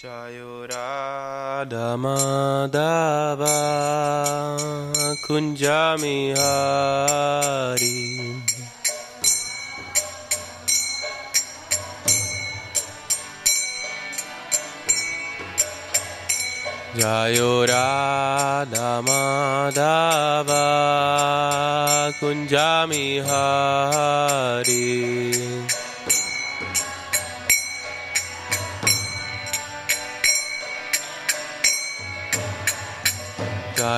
Jayo Radha Madhava Kunjami Hari. Jayo Radha Madhava Kunjami Hari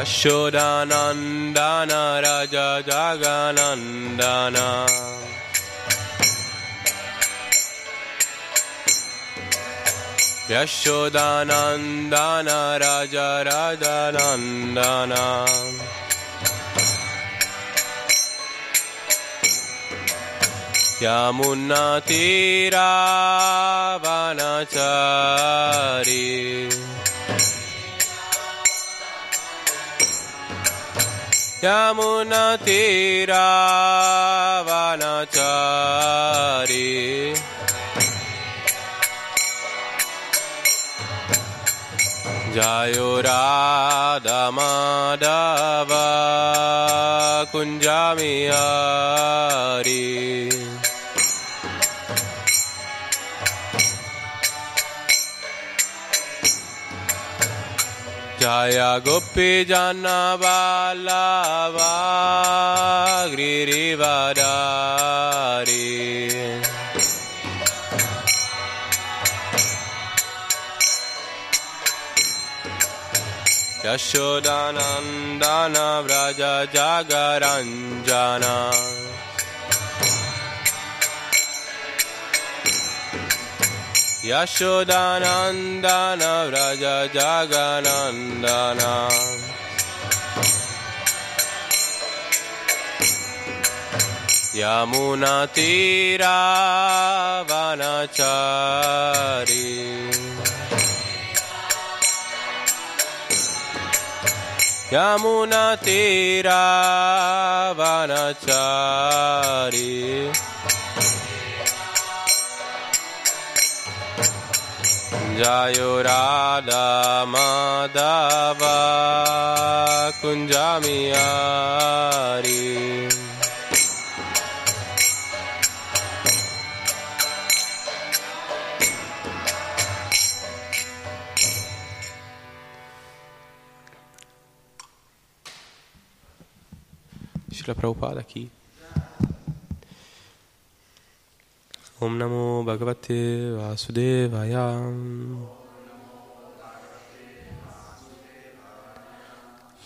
Yashodanandan रज जगनन्दन यशोदानन्दन रज रजनन्दन यमुनातीरावनचारी Yashodanandana Raja Rajanandana Yamuna Tira Jaya गोपी जाना बाला गिरी वारी यशोदानन्दन व्रज जगरञ्जना Yashodanandana Vraja Jaganandana Yamuna Tira Vanachari Yamuna Tira Vanachari Yamuna Tira Vanachari Madhava Kunjami Hari Shila Prabhupada chi? Om Namo Bhagavate Vasudevaya.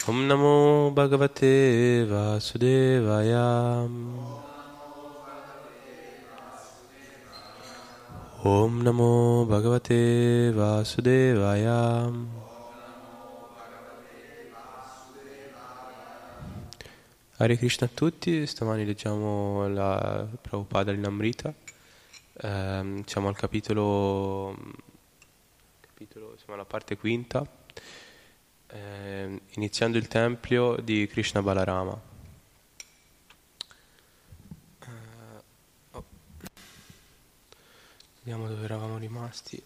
Om Namo Bhagavate Vasudevaya. Om Namo Bhagavate Vasudevaya. Hare Krishna a tutti, stamani leggiamo la eh, siamo al capitolo, capitolo siamo alla parte quinta, eh, iniziando il tempio di Krishna Balarama. Eh, oh. Vediamo dove eravamo rimasti.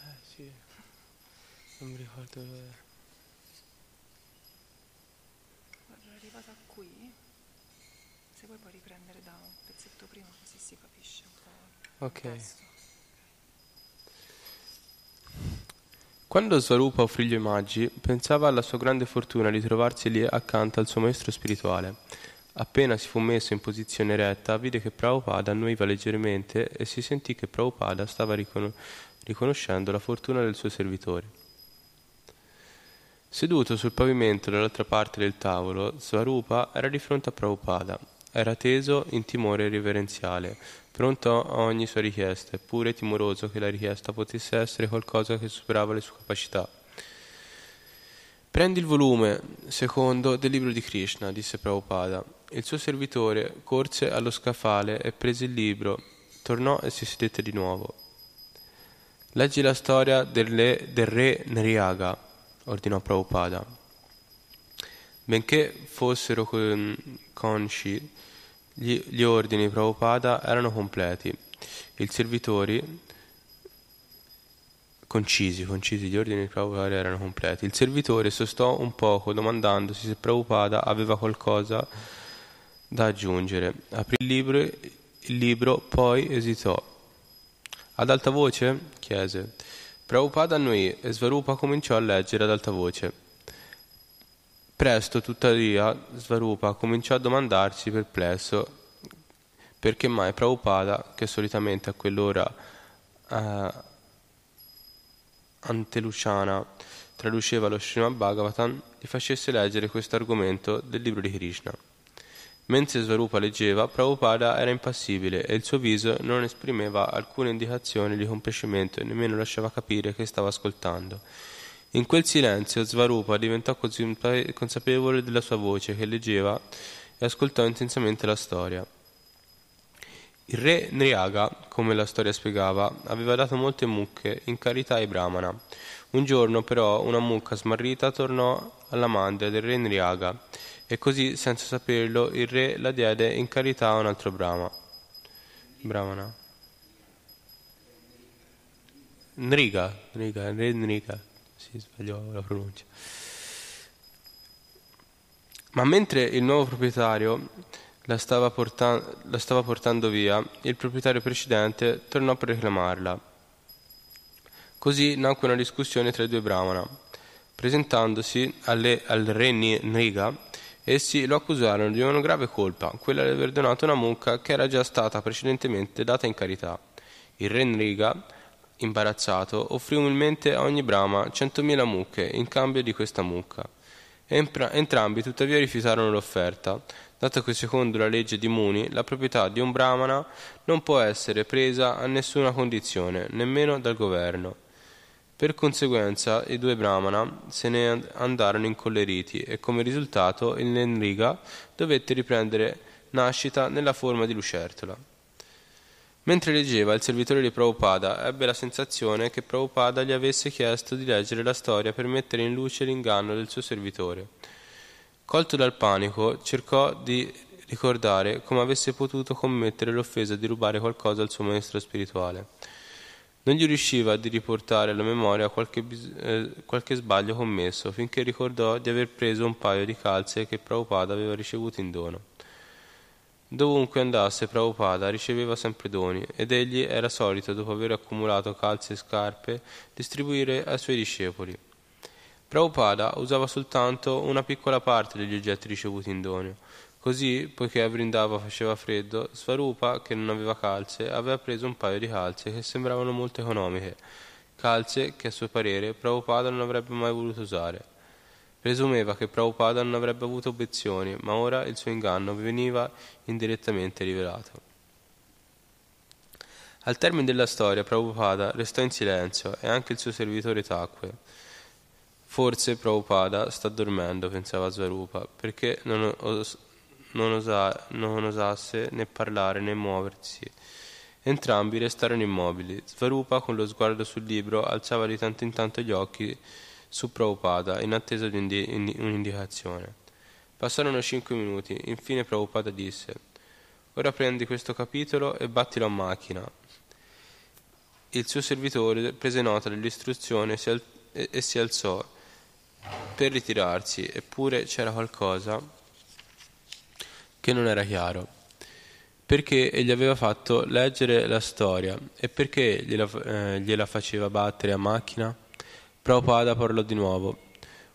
Eh sì, non mi ricordo dove. Guarda, è arrivata qui. Se vuoi puoi riprendere da un pezzetto prima così si capisce un po' Ok. Quando Swarupa offrì gli omaggi, pensava alla sua grande fortuna di trovarsi lì accanto al suo maestro spirituale. Appena si fu messo in posizione retta, vide che Prabhupada annuiva leggermente e si sentì che Prabhupada stava ricon- riconoscendo la fortuna del suo servitore. Seduto sul pavimento dall'altra parte del tavolo, Svarupa era di fronte a Prabhupada. Era teso in timore riverenziale, pronto a ogni sua richiesta, eppure timoroso che la richiesta potesse essere qualcosa che superava le sue capacità. Prendi il volume secondo del libro di Krishna, disse Prabhupada. Il suo servitore corse allo scaffale e prese il libro, tornò e si sedette di nuovo. Leggi la storia del re, del re Nriyaga, ordinò Prabhupada. Benché fossero consci, gli, gli ordini di Prabhupada erano completi. I servitori concisi, concisi, gli ordini di Prabhupada erano completi. Il servitore sostò un poco domandandosi se Prabhupada aveva qualcosa da aggiungere. Aprì il libro, il libro poi esitò. Ad alta voce? chiese. Prabhupada annuì e Svarupa cominciò a leggere ad alta voce. Presto, tuttavia, Svarupa cominciò a domandarsi perplesso perché mai Prabhupada, che solitamente a quell'ora eh, anteluciana traduceva lo Srimad Bhagavatam, gli facesse leggere questo argomento del libro di Krishna. Mentre Svarupa leggeva, Prabhupada era impassibile e il suo viso non esprimeva alcuna indicazione di compiacimento e nemmeno lasciava capire che stava ascoltando. In quel silenzio Svarupa diventò così consapevole della sua voce che leggeva e ascoltò intensamente la storia. Il re Nriaga, come la storia spiegava, aveva dato molte mucche in carità ai brahmana. Un giorno però una mucca smarrita tornò alla mandria del re Nriaga e così, senza saperlo, il re la diede in carità a un altro brahma. brahmana. Nriga, Nriga, re Nriga, si sbagliò la pronuncia. Ma mentre il nuovo proprietario la stava, porta- la stava portando via, il proprietario precedente tornò per reclamarla. Così nacque una discussione tra i due brahmana. Presentandosi alle, al re Nriga, Essi lo accusarono di una grave colpa, quella di aver donato una mucca che era già stata precedentemente data in carità. Il re Nriga, imbarazzato, offrì umilmente a ogni brama centomila mucche in cambio di questa mucca. Entrambi tuttavia rifiutarono l'offerta, dato che secondo la legge di Muni la proprietà di un brahmana non può essere presa a nessuna condizione, nemmeno dal governo. Per conseguenza i due brahmana se ne andarono incolleriti e come risultato il Nenriga dovette riprendere nascita nella forma di lucertola. Mentre leggeva, il servitore di Prabhupada ebbe la sensazione che Prabhupada gli avesse chiesto di leggere la storia per mettere in luce l'inganno del suo servitore. Colto dal panico, cercò di ricordare come avesse potuto commettere l'offesa di rubare qualcosa al suo maestro spirituale. Non gli riusciva di riportare alla memoria qualche, bis- eh, qualche sbaglio commesso, finché ricordò di aver preso un paio di calze che Prabhupada aveva ricevuto in dono. Dovunque andasse Prabhupada riceveva sempre doni ed egli era solito, dopo aver accumulato calze e scarpe, distribuire ai suoi discepoli. Prabhupada usava soltanto una piccola parte degli oggetti ricevuti in dono, Così, poiché a Vrindava faceva freddo, Svarupa, che non aveva calze, aveva preso un paio di calze che sembravano molto economiche, calze che a suo parere Prabhupada non avrebbe mai voluto usare. Presumeva che Prabhupada non avrebbe avuto obiezioni, ma ora il suo inganno veniva indirettamente rivelato. Al termine della storia, Prabhupada restò in silenzio e anche il suo servitore tacque. Forse Prabhupada sta dormendo, pensava Svarupa, perché non, os- non, osa, non osasse né parlare né muoversi. Entrambi restarono immobili. Svarupa, con lo sguardo sul libro, alzava di tanto in tanto gli occhi su Prabhupada in attesa di un'indicazione. Passarono cinque minuti. Infine Prabhupada disse: Ora prendi questo capitolo e battilo a macchina. Il suo servitore prese nota dell'istruzione e si alzò per ritirarsi, eppure c'era qualcosa che non era chiaro. Perché egli aveva fatto leggere la storia e perché gliela, eh, gliela faceva battere a macchina? Prabhupada parlò di nuovo.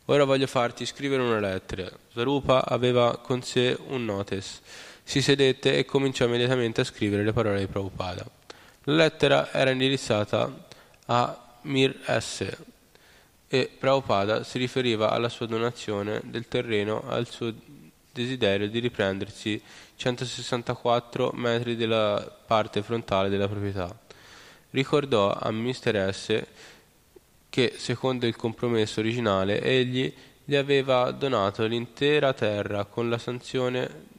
Ora voglio farti scrivere una lettera. Swarupa aveva con sé un notice. Si sedette e cominciò immediatamente a scrivere le parole di Prabhupada. La lettera era indirizzata a Mir S. e Prabhupada si riferiva alla sua donazione del terreno al suo desiderio di riprendersi 164 metri della parte frontale della proprietà. Ricordò a Mr. S che, secondo il compromesso originale, egli gli aveva donato l'intera terra con la sanzione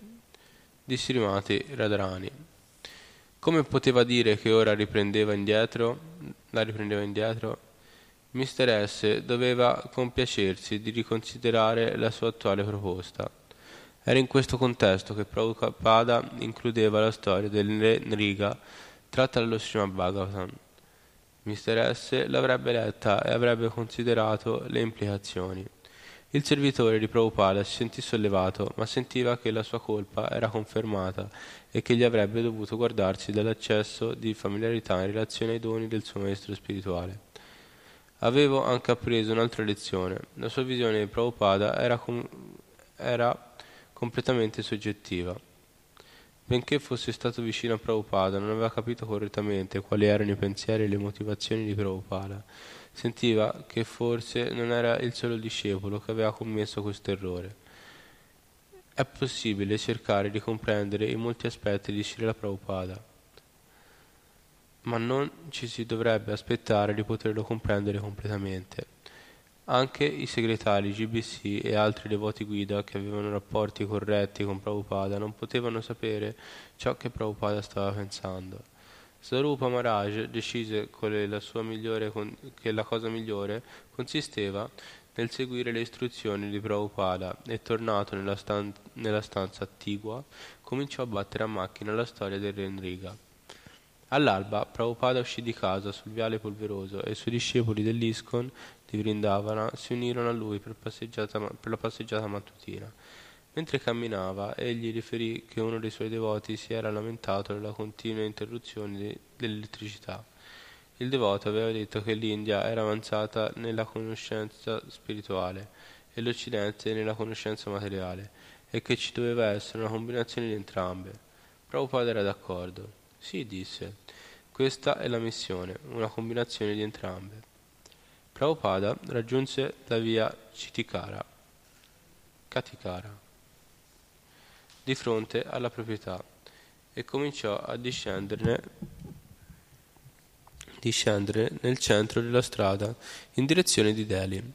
di Srimati Radharani. Come poteva dire che ora riprendeva indietro, la riprendeva indietro? Mr. S doveva compiacersi di riconsiderare la sua attuale proposta. Era in questo contesto che Prabhupada includeva la storia del Nriga tratta dallo Srimad Bhagavatam. Mr. S l'avrebbe letta e avrebbe considerato le implicazioni. Il servitore di Prabhupada si sentì sollevato, ma sentiva che la sua colpa era confermata e che gli avrebbe dovuto guardarsi dall'eccesso di familiarità in relazione ai doni del suo maestro spirituale. Avevo anche appreso un'altra lezione. La sua visione di Prabhupada era, com- era completamente soggettiva. Benché fosse stato vicino a Prabhupada, non aveva capito correttamente quali erano i pensieri e le motivazioni di Prabhupada. Sentiva che forse non era il solo discepolo che aveva commesso questo errore. È possibile cercare di comprendere i molti aspetti di Srila Prabhupada, ma non ci si dovrebbe aspettare di poterlo comprendere completamente. Anche i segretari GBC e altri devoti guida che avevano rapporti corretti con Prabhupada non potevano sapere ciò che Prabhupada stava pensando. Sarupa Maharaj decise la con, che la cosa migliore consisteva nel seguire le istruzioni di Prabhupada e tornato nella, stan- nella stanza attigua cominciò a battere a macchina la storia del re Enriga. All'alba Prabhupada uscì di casa sul viale polveroso e i suoi discepoli dell'Iskon di Vrindavana si unirono a lui per, per la passeggiata mattutina. Mentre camminava, egli riferì che uno dei suoi devoti si era lamentato della continua interruzione dell'elettricità. Il devoto aveva detto che l'India era avanzata nella conoscenza spirituale e l'Occidente nella conoscenza materiale e che ci doveva essere una combinazione di entrambe. Prabhupada era d'accordo. Sì, disse, questa è la missione, una combinazione di entrambe. Prabhupada raggiunse la via Chitikara, Katikara, di fronte alla proprietà e cominciò a discendere, discendere nel centro della strada in direzione di Delhi.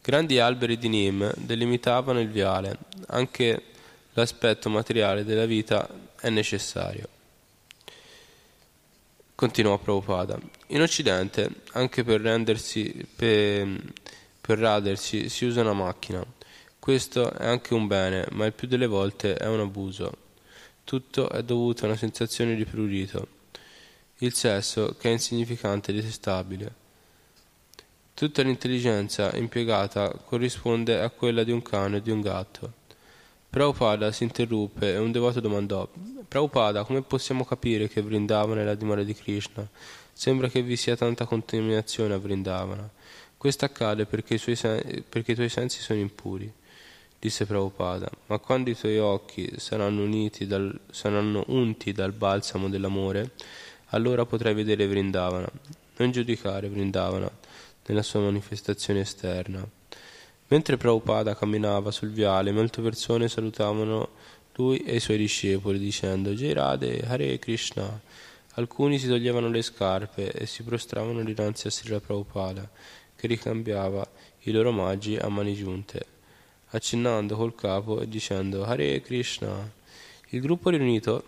Grandi alberi di Nim delimitavano il viale, anche l'aspetto materiale della vita è necessario. Continuò Prabhupada. In Occidente, anche per rendersi, per, per radersi, si usa una macchina. Questo è anche un bene, ma il più delle volte è un abuso. Tutto è dovuto a una sensazione di prurito. Il sesso, che è insignificante e detestabile. Tutta l'intelligenza impiegata corrisponde a quella di un cane o di un gatto. Prabhupada si interruppe e un devoto domandò Prabhupada, come possiamo capire che Vrindavana è la dimora di Krishna? Sembra che vi sia tanta contaminazione a Vrindavana. Questo accade perché i, sen- perché i tuoi sensi sono impuri, disse Prabhupada, ma quando i tuoi occhi saranno, dal- saranno unti dal balsamo dell'amore, allora potrai vedere Vrindavana. Non giudicare Vrindavana nella sua manifestazione esterna. Mentre Prabhupada camminava sul viale, molte persone salutavano lui e i suoi discepoli dicendo Jai Radhe, Hare Krishna. Alcuni si toglievano le scarpe e si prostravano dinanzi a Srila Prabhupada, che ricambiava i loro omaggi a mani giunte, accennando col capo e dicendo Hare Krishna. Il gruppo riunito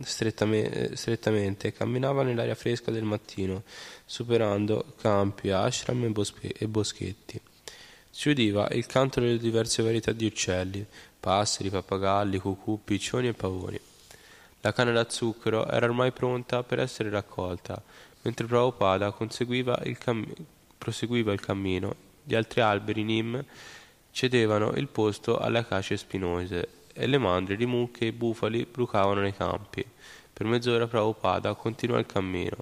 strettamente camminava nell'aria fresca del mattino, superando campi, ashram e boschetti. Si udiva il canto delle diverse varietà di uccelli, passeri, pappagalli, cucù, piccioni e pavoni. La canna da zucchero era ormai pronta per essere raccolta, mentre Prabhupada il cam- proseguiva il cammino. Gli altri alberi nim cedevano il posto alle acacie spinose e le mandrie di mucche e bufali brucavano nei campi. Per mezz'ora Prabhupada continuò il cammino,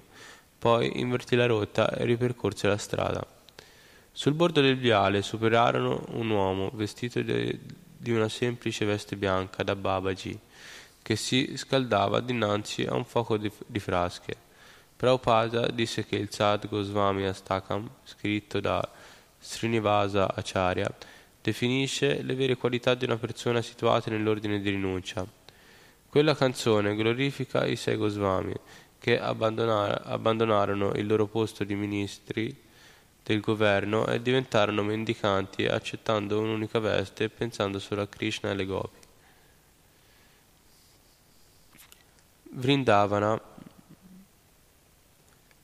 poi invertì la rotta e ripercorse la strada. Sul bordo del viale superarono un uomo vestito di una semplice veste bianca da Babaji che si scaldava dinanzi a un fuoco di, di frasche. Prabhupada disse che il Sad Goswami Astakam, scritto da Srinivasa Acharya, definisce le vere qualità di una persona situata nell'ordine di rinuncia. Quella canzone glorifica i sei Goswami che abbandonarono il loro posto di ministri del governo e diventarono mendicanti accettando un'unica veste e pensando solo a Krishna e le gopi. Vrindavana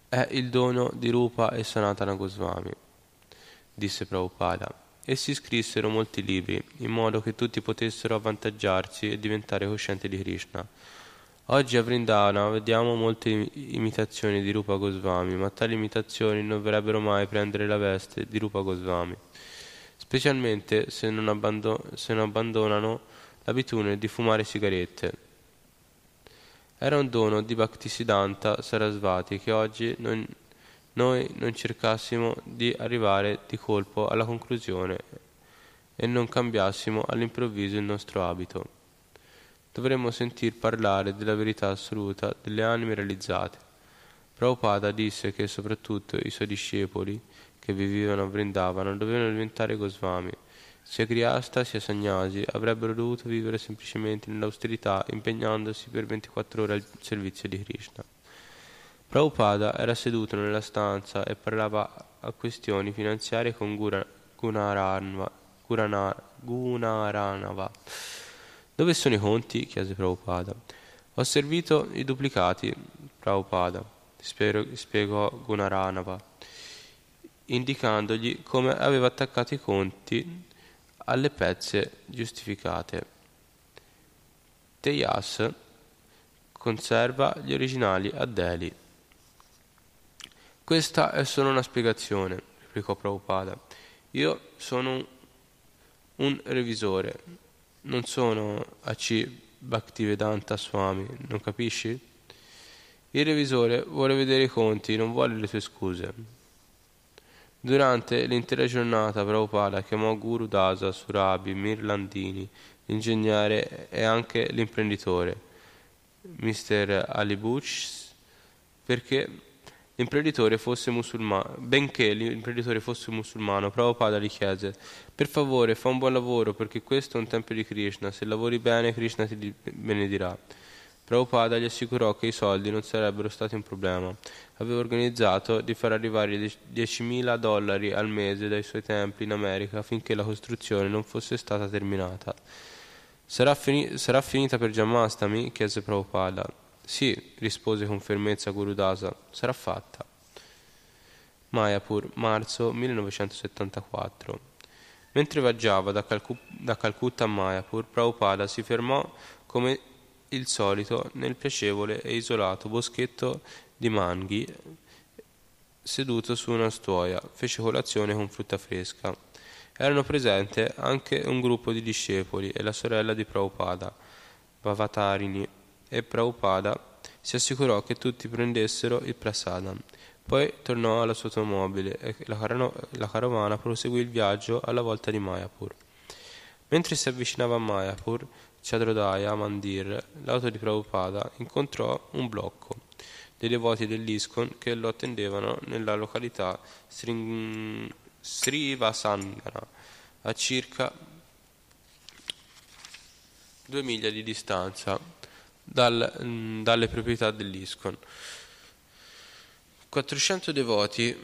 è il dono di Rupa e Sanatana Goswami, disse Prabhupada. Essi scrissero molti libri, in modo che tutti potessero avvantaggiarsi e diventare coscienti di Krishna. Oggi a Vrindavana vediamo molte imitazioni di Rupa Goswami, ma tali imitazioni non dovrebbero mai prendere la veste di Rupa Goswami, specialmente se non, abbandon- se non abbandonano l'abitudine di fumare sigarette. Era un dono di Bhaktisiddhanta Sarasvati che oggi non, noi non cercassimo di arrivare di colpo alla conclusione e non cambiassimo all'improvviso il nostro abito dovremmo sentir parlare della verità assoluta delle anime realizzate. Prabhupada disse che soprattutto i suoi discepoli che vivevano a Vrindavana dovevano diventare Goswami. Sia Grihasta sia Sagnasi avrebbero dovuto vivere semplicemente nell'austerità impegnandosi per 24 ore al servizio di Krishna. Prabhupada era seduto nella stanza e parlava a questioni finanziarie con Gunaranava. Gunaranava dove sono i conti? chiese Prabhupada. Ho servito i duplicati, Prabhupada, spiegò Gunaranava, indicandogli come aveva attaccato i conti alle pezze giustificate. Teyas conserva gli originali a Delhi. Questa è solo una spiegazione, replicò Prabhupada. Io sono un revisore non sono A.C. Bhaktivedanta Swami, non capisci? Il revisore vuole vedere i conti, non vuole le tue scuse. Durante l'intera giornata Prabhupada chiamò Guru Dasa, Surabi, Mirlandini, l'ingegnere e anche l'imprenditore, Mr. Ali Buch, perché l'imprenditore fosse musulmano, benché l'imprenditore fosse musulmano, Prabhupada gli chiese, per favore fa un buon lavoro perché questo è un tempio di Krishna, se lavori bene Krishna ti benedirà. Prabhupada gli assicurò che i soldi non sarebbero stati un problema. Aveva organizzato di far arrivare 10.000 dollari al mese dai suoi templi in America finché la costruzione non fosse stata terminata. Sarà, fini- sarà finita per Jamastami? chiese Prabhupada. Sì, rispose con fermezza Gurudasa, sarà fatta. Mayapur, marzo 1974. Mentre viaggiava da, Calcu- da Calcutta a Mayapur, Prabhupada si fermò come il solito nel piacevole e isolato boschetto di Manghi, seduto su una stuoia, fece colazione con frutta fresca. Erano presenti anche un gruppo di discepoli e la sorella di Prabhupada, Bhavatarini, e Prabhupada si assicurò che tutti prendessero il prasadam. Poi tornò alla sua automobile e la, carano- la carovana proseguì il viaggio alla volta di Mayapur. Mentre si avvicinava a Mayapur, Chadrodaya Mandir, l'auto di Prabhupada incontrò un blocco dei devoti dell'ISKCON che lo attendevano nella località Sring- Srivasangana, a circa due miglia di distanza dal, mm, dalle proprietà dell'ISCON. 400 devoti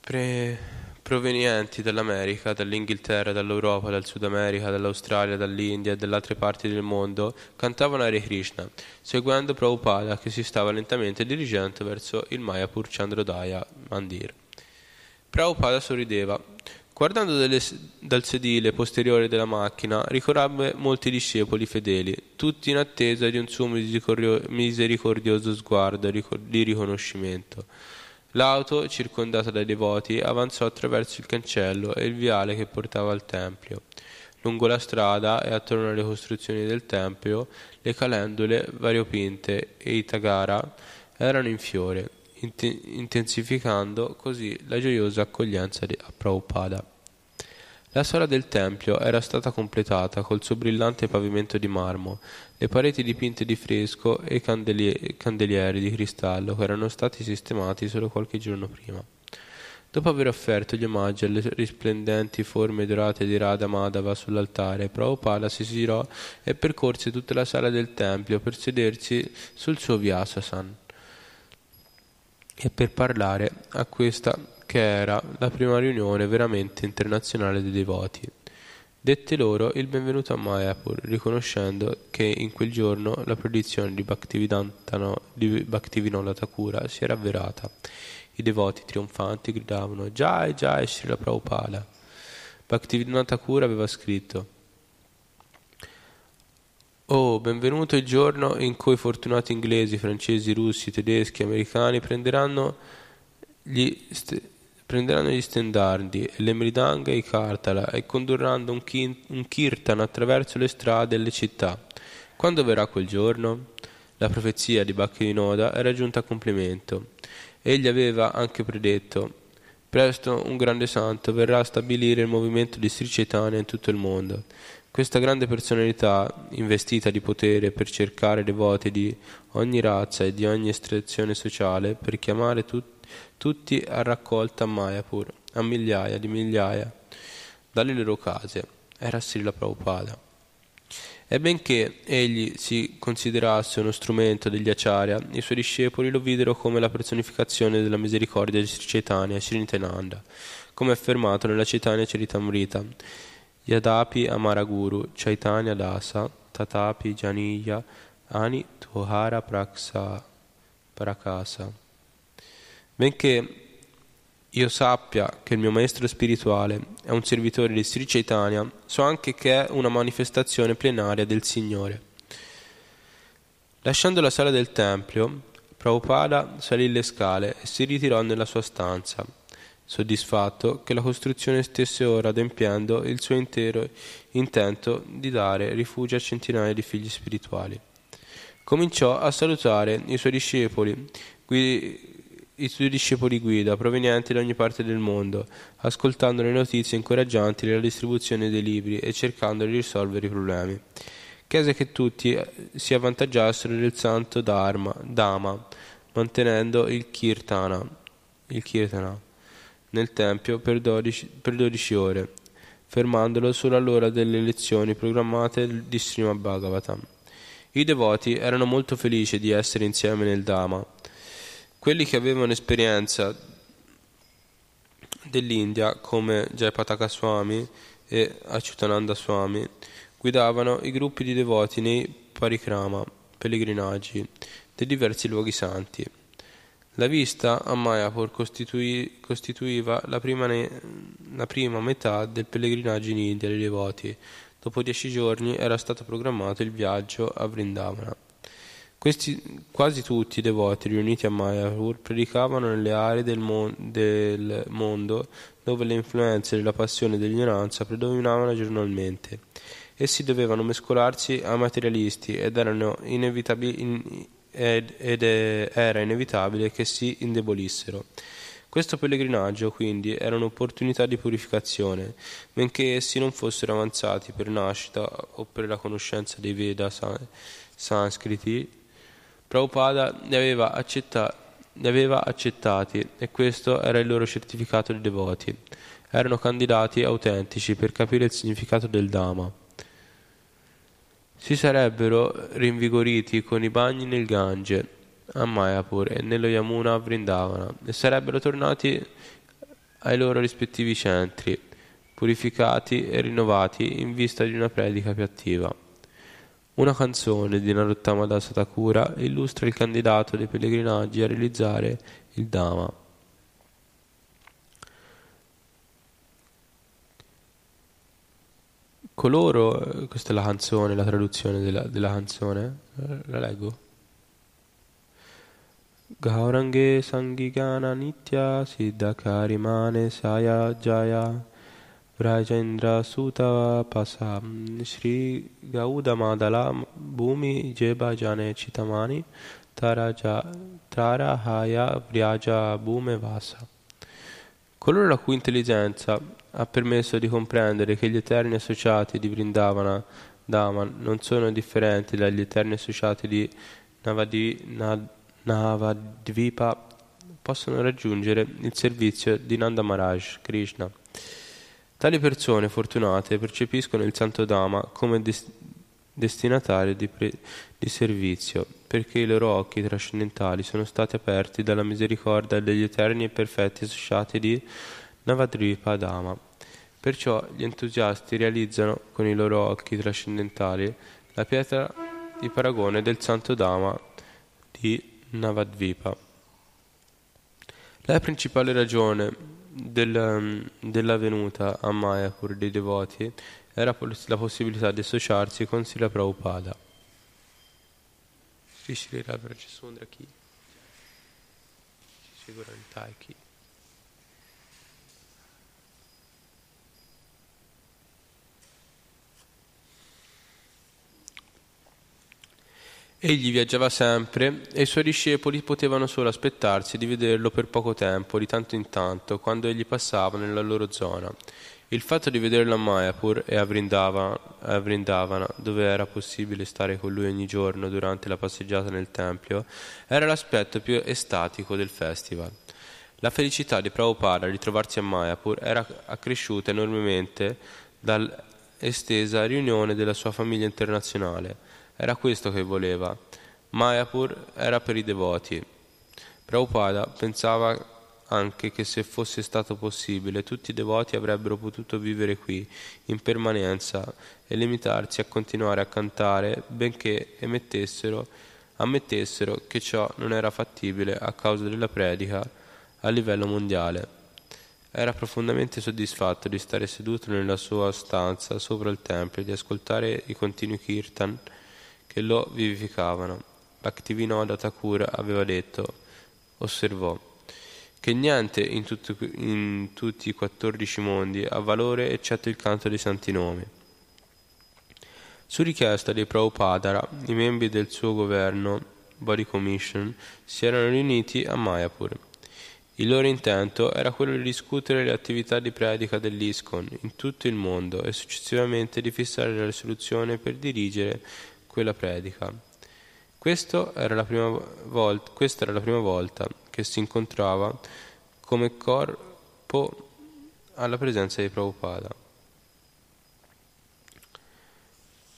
pre, provenienti dall'America, dall'Inghilterra, dall'Europa, dal Sud America, dall'Australia, dall'India e dalle altre parti del mondo cantavano Hare Krishna, seguendo Prabhupada che si stava lentamente dirigendo verso il Mayapur Chandrodaya Mandir. Prabhupada sorrideva Guardando delle, dal sedile posteriore della macchina, ricorrebbe molti discepoli fedeli, tutti in attesa di un suo misericordioso sguardo di riconoscimento. L'auto, circondata dai devoti, avanzò attraverso il cancello e il viale che portava al tempio. Lungo la strada e attorno alle costruzioni del tempio, le calendule variopinte e i tagara erano in fiore. intensificando così la gioiosa accoglienza a Prabhupada. La sala del tempio era stata completata col suo brillante pavimento di marmo, le pareti dipinte di fresco e i candelieri di cristallo che erano stati sistemati solo qualche giorno prima. Dopo aver offerto gli omaggi alle risplendenti forme dorate di Radha Madhava sull'altare, Prabhupada si girò e percorse tutta la sala del tempio per sedersi sul suo Vyasasan e per parlare a questa che era la prima riunione veramente internazionale dei devoti. Dette loro il benvenuto a Mayapur, riconoscendo che in quel giorno la predizione di Bhaktivinoda Thakura si era avverata. I devoti trionfanti gridavano Jai Jai Srila Prabhupada. Bhaktivinoda Thakura aveva scritto Oh, benvenuto il giorno in cui fortunati inglesi, francesi, russi, tedeschi, americani prenderanno gli, st- prenderanno gli stendardi e le mridanghe e i kartala e condurranno un, kin- un kirtan attraverso le strade e le città. Quando verrà quel giorno? La profezia di Bhaktivinoda era giunta a compimento. Egli aveva anche predetto Presto un grande santo verrà a stabilire il movimento di Sri Chaitanya in tutto il mondo. Questa grande personalità, investita di potere per cercare devoti di ogni razza e di ogni estrazione sociale, per chiamare tutti tutti a raccolta a Mayapur, a migliaia di migliaia, dalle loro case. Era Srila Prabhupada. E benché egli si considerasse uno strumento degli Acharya, i suoi discepoli lo videro come la personificazione della misericordia di Sri Chaitanya e Sri Nityananda, come affermato nella Chaitanya Charitamrita. Yadapi Amaraguru Chaitanya Dasa Tatapi Janiya Ani Tuhara Praksa Prakasa benché io sappia che il mio maestro spirituale è un servitore di Sri Chaitanya, so anche che è una manifestazione plenaria del Signore. Lasciando la sala del tempio, Prabhupada salì le scale e si ritirò nella sua stanza, soddisfatto che la costruzione stesse ora adempiendo il suo intero intento di dare rifugio a centinaia di figli spirituali. Cominciò a salutare i suoi discepoli, i suoi discepoli guida provenienti da ogni parte del mondo, ascoltando le notizie incoraggianti della distribuzione dei libri e cercando di risolvere i problemi. Chiese che tutti eh, si avvantaggiassero del santo Dharma, Dhamma, mantenendo il Kirtana, il Kirtana nel tempio per 12, per 12 ore, fermandolo solo all'ora delle lezioni programmate di Srimad Bhagavatam. I devoti erano molto felici di essere insieme nel Dhamma quelli che avevano esperienza dell'India, come Jayapataka Swami e Achyutananda Swami, guidavano i gruppi di devoti nei parikrama, pellegrinaggi, dei diversi luoghi santi. La vista a Mayapur costituì, costituiva la prima, ne, la prima metà del pellegrinaggio in India dei devoti. Dopo dieci giorni era stato programmato il viaggio a Vrindavana. Questi, quasi tutti i devoti riuniti a Mayapur predicavano nelle aree del, mon- del mondo dove le influenze della passione e dell'ignoranza predominavano giornalmente. Essi dovevano mescolarsi ai materialisti ed, in, ed, ed era inevitabile che si indebolissero. Questo pellegrinaggio quindi era un'opportunità di purificazione, benché essi non fossero avanzati per nascita o per la conoscenza dei Veda sanscriti Prabhupada li aveva, accetta, li aveva accettati e questo era il loro certificato di devoti. Erano candidati autentici per capire il significato del Dhamma. Si sarebbero rinvigoriti con i bagni nel Gange a Mayapur e nello Yamuna a Vrindavana e sarebbero tornati ai loro rispettivi centri, purificati e rinnovati in vista di una predica più attiva. Una canzone di Narottama Dasa Thakura illustra il candidato dei pellegrinaggi a realizzare il Dhamma. Coloro, questa è la canzone, la traduzione della, della canzone, la leggo. Gaurange Sangigana Nitya Siddhakari Mane Saya Jaya Rajendra Sutta Pasa Shri Gauda Madala Bhumi Jeba Jane Chitamani Tarahaya Vriaja Bhume Vasa. Coloro la cui intelligenza ha permesso di comprendere che gli eterni associati di Vrindavana Daman non sono differenti dagli eterni associati di Navadi, Navadvipa possono raggiungere il servizio di Nanda Maharaj, Krishna. Tali persone fortunate percepiscono il Santo Dhamma come des- destinatario di, pre- di servizio, perché i loro occhi trascendentali sono stati aperti dalla misericordia degli eterni e perfetti associati di Navadvipa Dhamma. Perciò gli entusiasti realizzano con i loro occhi trascendentali la pietra di paragone del Santo Dhamma di Navadvipa. La principale ragione del, della venuta a Mayapur dei devoti era la possibilità di associarsi con Sila Prabhupada. Sri Sri chi? Sigurantai chi? Egli viaggiava sempre e i suoi discepoli potevano solo aspettarsi di vederlo per poco tempo, di tanto in tanto, quando egli passava nella loro zona. Il fatto di vederlo a Mayapur e a Vrindavana, a Vrindavana, dove era possibile stare con lui ogni giorno durante la passeggiata nel tempio, era l'aspetto più estatico del festival. La felicità di Prabhupada di trovarsi a Mayapur era accresciuta enormemente dall'estesa riunione della sua famiglia internazionale era questo che voleva. Mayapur era per i devoti. Prabhupada pensava anche che se fosse stato possibile tutti i devoti avrebbero potuto vivere qui in permanenza e limitarsi a continuare a cantare benché ammettessero, ammettessero che ciò non era fattibile a causa della predica a livello mondiale. Era profondamente soddisfatto di stare seduto nella sua stanza sopra il tempio e di ascoltare i continui kirtan che lo vivificavano. Bhaktivinoda Thakur aveva detto, osservò, che niente in, tutto, in tutti i 14 mondi ha valore eccetto il canto dei santi nomi. Su richiesta di Prabhupada, i membri del suo governo, Body Commission, si erano riuniti a Mayapur. Il loro intento era quello di discutere le attività di predica dell'ISKCON in tutto il mondo e successivamente di fissare la risoluzione per dirigere quella predica. Era volta, questa era la prima volta che si incontrava come corpo alla presenza di Prabhupada.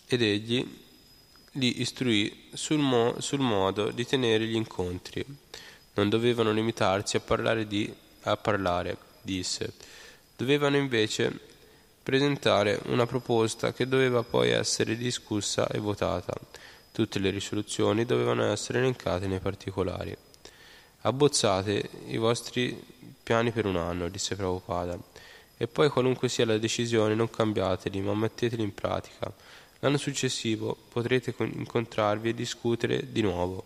Ed egli li istruì sul, mo- sul, modo di tenere gli incontri. Non dovevano limitarsi a parlare, di, a parlare, disse. Dovevano invece presentare una proposta che doveva poi essere discussa e votata. Tutte le risoluzioni dovevano essere elencate nei particolari. Abbozzate i vostri piani per un anno, disse Prabhupada, e poi qualunque sia la decisione non cambiateli, ma metteteli in pratica. L'anno successivo potrete incontrarvi e discutere di nuovo.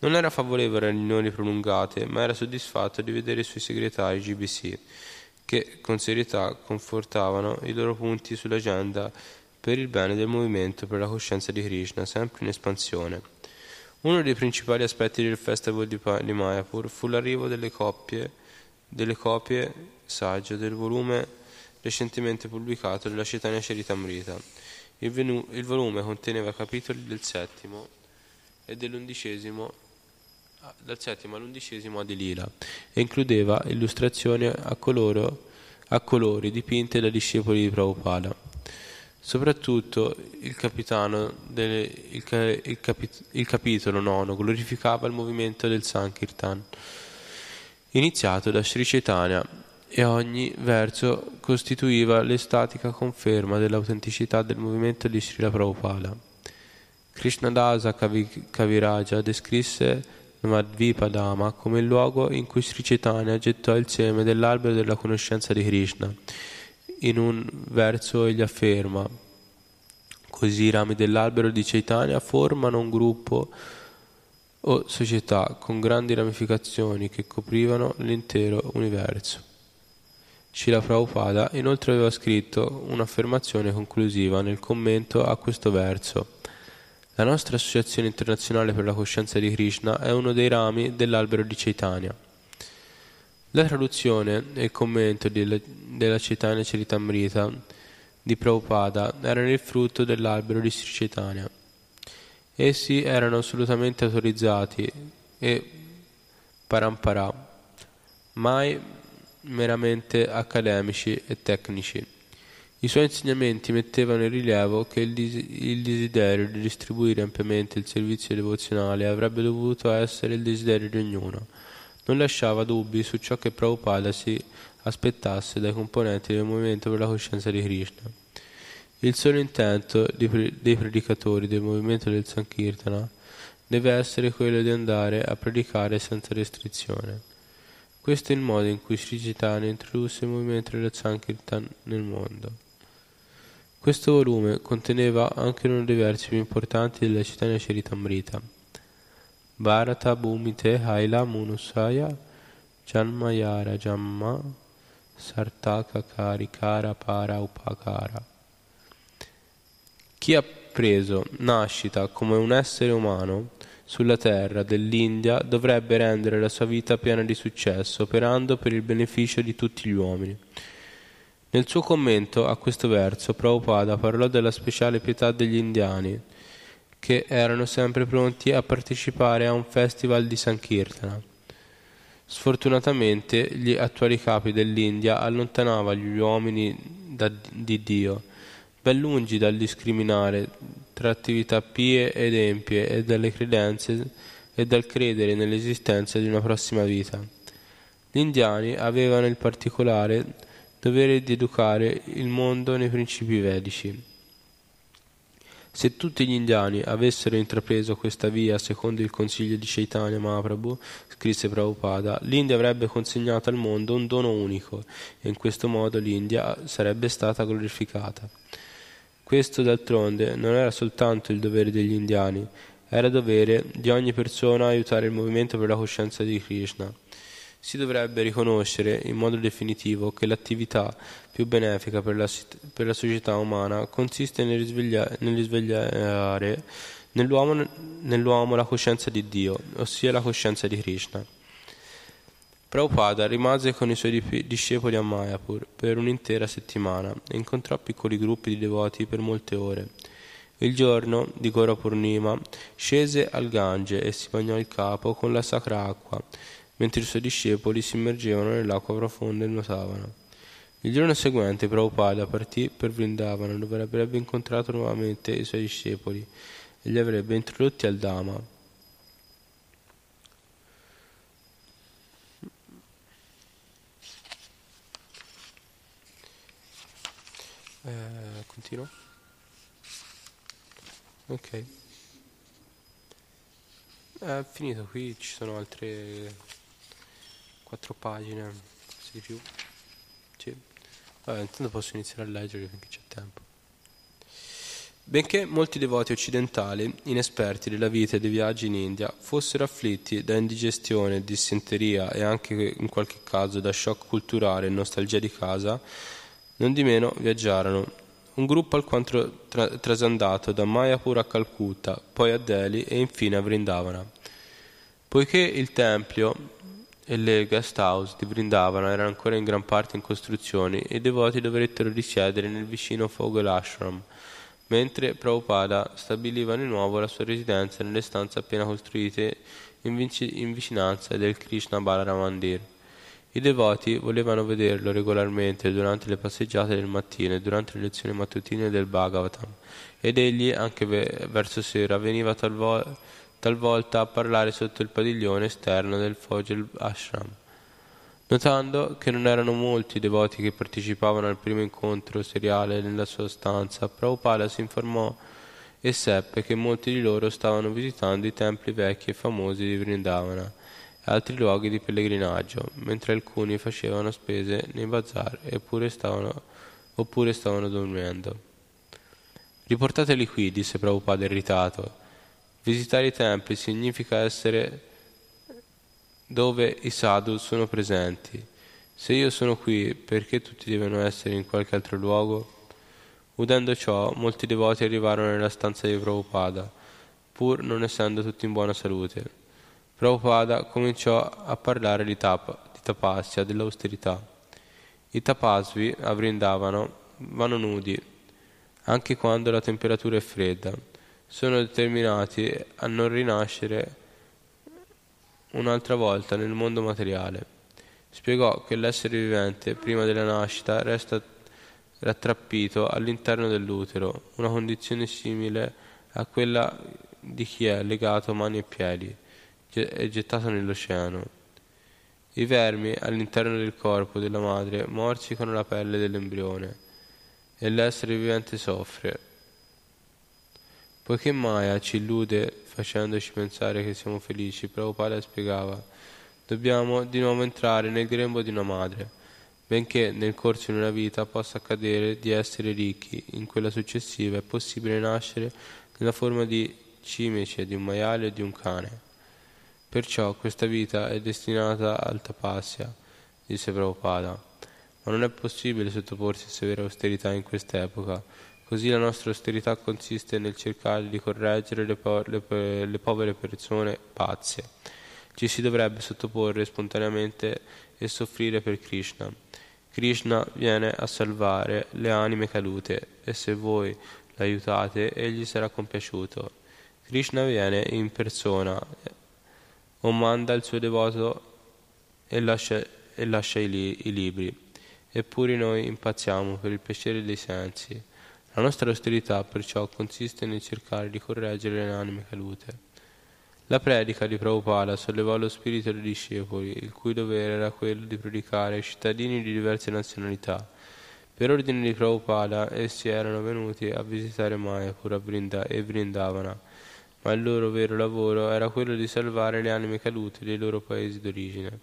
Non era favorevole a riunioni prolungate, ma era soddisfatto di vedere i suoi segretari GBC che con serietà confortavano i loro punti sull'agenda per il bene del movimento per la coscienza di Krishna, sempre in espansione. Uno dei principali aspetti del Festival di Mayapur fu l'arrivo delle, coppie, delle copie saggio del volume recentemente pubblicato della Chaitanya Charitamrita. Il, venu, il volume conteneva capitoli del settimo e dell'undicesimo dal settimo all'undicesimo di Lila e includeva illustrazioni a, coloro, a colori dipinte dai discepoli di Prabhupada. Soprattutto il, delle, il, il, capi, il capitolo nono glorificava il movimento del Sankirtan, iniziato da Sri Chaitanya e ogni verso costituiva l'estatica conferma dell'autenticità del movimento di Srila Prabhupada. Krishnadasa Kaviraja descrisse Navadvipadama come il luogo in cui Sri Chaitanya gettò il seme dell'albero della conoscenza di Krishna. In un verso egli afferma Così i rami dell'albero di Chaitanya formano un gruppo o società con grandi ramificazioni che coprivano l'intero universo. Srila Prabhupada inoltre aveva scritto un'affermazione conclusiva nel commento a questo verso. La nostra Associazione Internazionale per la Coscienza di Krishna è uno dei rami dell'albero di Chaitanya. La traduzione e il commento della, della Chaitanya Charitamrita di Prabhupada erano il frutto dell'albero di Sri Chaitanya. Essi erano assolutamente autorizzati e parampara, mai meramente accademici e tecnici. I suoi insegnamenti mettevano in rilievo che il, il desiderio di distribuire ampiamente il servizio devozionale avrebbe dovuto essere il desiderio di ognuno. Non lasciava dubbi su ciò che Prabhupada si aspettasse dai componenti del movimento per la coscienza di Krishna. Il solo intento dei predicatori del movimento del Sankirtana deve essere quello di andare a predicare senza restrizione. Questo è il modo in cui Sri Chaitanya introdusse il movimento del Sankirtan nel mondo. Questo volume conteneva anche uno dei versi più importanti della Chaitanya Charitamrita. Bharata Bhumite Haila Munusaya Janmayara Jamma Sartaka Karikara Para Upakara. Chi ha preso nascita come un essere umano sulla terra dell'India dovrebbe rendere la sua vita piena di successo, operando per il beneficio di tutti gli uomini. Nel suo commento a questo verso, Prabhupada parlò della speciale pietà degli indiani, che erano sempre pronti a partecipare a un festival di Sankirtana. Sfortunatamente gli attuali capi dell'India allontanavano gli uomini da, di Dio, ben lungi dal discriminare tra attività pie ed empie e dalle credenze e dal credere nell'esistenza di una prossima vita. Gli indiani avevano il particolare dovere di educare il mondo nei principi vedici. Se tutti gli indiani avessero intrapreso questa via secondo il consiglio di Chaitanya Mahaprabhu, scrisse Prabhupada, l'India avrebbe consegnato al mondo un dono unico e in questo modo l'India sarebbe stata glorificata. Questo d'altronde non era soltanto il dovere degli indiani, era dovere di ogni persona aiutare il movimento per la coscienza di Krishna si dovrebbe riconoscere in modo definitivo che l'attività più benefica per la, per la società umana consiste nel risvegliare, nel risvegliare nell'uomo, nell'uomo la coscienza di Dio, ossia la coscienza di Krishna. Prabhupada rimase con i suoi discepoli a Mayapur per un'intera settimana e incontrò piccoli gruppi di devoti per molte ore. Il giorno di Gora Purnima scese al Gange e si bagnò il capo con la sacra acqua mentre i suoi discepoli si immergevano nell'acqua profonda e nuotavano. Il giorno seguente Prabhupada partì per Vrindavana dove avrebbe incontrato nuovamente i suoi discepoli e li avrebbe introdotti al Dhamma. Eh, continuo? Ok. È finito qui, ci sono altre quattro pagine, forse di più. Sì. Vabbè, intanto posso iniziare a leggere finché c'è tempo. Benché molti devoti occidentali, inesperti della vita e dei viaggi in India, fossero afflitti da indigestione, dissenteria e anche in qualche caso da shock culturale e nostalgia di casa, non di meno viaggiarono. Un gruppo alquanto tra- trasandato da Mayapur a Calcutta, poi a Delhi e infine a Vrindavana. Poiché il tempio e le guest house di Vrindavana erano ancora in gran parte in costruzione e i devoti dovettero risiedere nel vicino Fogel Ashram, mentre Prabhupada stabiliva di nuovo la sua residenza nelle stanze appena costruite in, vici- in vicinanza del Krishna Balaramandir. I devoti volevano vederlo regolarmente durante le passeggiate del mattino e durante le lezioni mattutine del Bhagavatam, ed egli, anche verso sera, veniva talvolta talvolta a parlare sotto il padiglione esterno del Fogel Ashram. Notando che non erano molti i devoti che partecipavano al primo incontro seriale nella sua stanza, Prabhupada si informò e seppe che molti di loro stavano visitando i templi vecchi e famosi di Vrindavana e altri luoghi di pellegrinaggio, mentre alcuni facevano spese nei bazar stavano, oppure stavano dormendo. Riportateli qui, disse Prabhupada irritato. Visitare i templi significa essere dove i sadhu sono presenti. Se io sono qui, perché tutti devono essere in qualche altro luogo? Udendo ciò, molti devoti arrivarono nella stanza di Prabhupada. pur non essendo tutti in buona salute. Prabhupada cominciò a parlare di, tapa, di tapasya, dell'austerità. I tapasvi a Vrindavano vanno nudi, anche quando la temperatura è fredda. Sono determinati a non rinascere un'altra volta nel mondo materiale. Spiegò che l'essere vivente, prima della nascita, resta rattrappito all'interno dell'utero, una condizione simile a quella di chi è legato mani e piedi e gettato nell'oceano. I vermi all'interno del corpo della madre morsicano la pelle dell'embrione e l'essere vivente soffre. Poiché Maya ci illude facendoci pensare che siamo felici, Prabhupada spiegava, dobbiamo di nuovo entrare nel grembo di una madre Benché nel corso di una vita possa accadere di essere ricchi, in quella successiva è possibile nascere nella forma di cimice, di un maiale o di un cane. Perciò questa vita è destinata al tapasya, disse Prabhupada, ma non è possibile sottoporsi a severa austerità in quest'epoca. Così la nostra austerità consiste nel cercare di correggere le, po- le, le povere persone pazze. Ci si dovrebbe sottoporre spontaneamente e soffrire per Krishna. Krishna viene a salvare le anime cadute e se voi l'aiutate egli sarà compiaciuto. Krishna viene in persona o manda il suo devoto e lascia, e lascia i, li, i libri. Eppure noi impazziamo per il piacere dei sensi. La nostra austerità perciò consiste nel cercare di correggere le anime cadute. La predica di Prabhupada sollevò lo spirito dei discepoli, il cui dovere era quello di predicare ai cittadini di diverse nazionalità. Per ordine di Prabhupada essi erano venuti a visitare Mayapur e Vrindavana, ma il loro vero lavoro era quello di salvare le anime cadute dei loro paesi d'origine,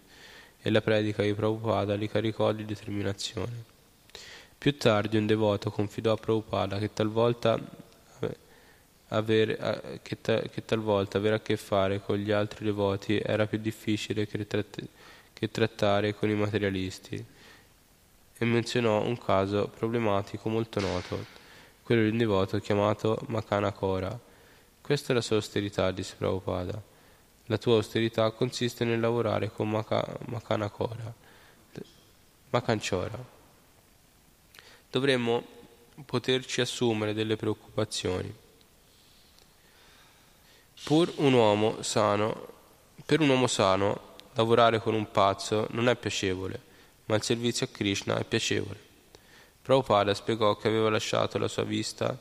e la predica di Prabhupada li caricò di determinazione. Più tardi un devoto confidò a Prabhupada che talvolta avere, che, ta, che, talvolta avere a che fare con gli altri devoti era più difficile che, tratt- che trattare con i materialisti e menzionò un caso problematico molto noto, quello di un devoto chiamato Makana Kora. Questa è la sua austerità, disse Prabhupada. La tua austerità consiste nel lavorare con Maka, Makana Kora, Makanchora. Dovremmo poterci assumere delle preoccupazioni Pur un uomo sano, per un uomo sano, lavorare con un pazzo non è piacevole, ma il servizio a Krishna è piacevole. Prabhupada spiegò che aveva lasciato la sua, vista,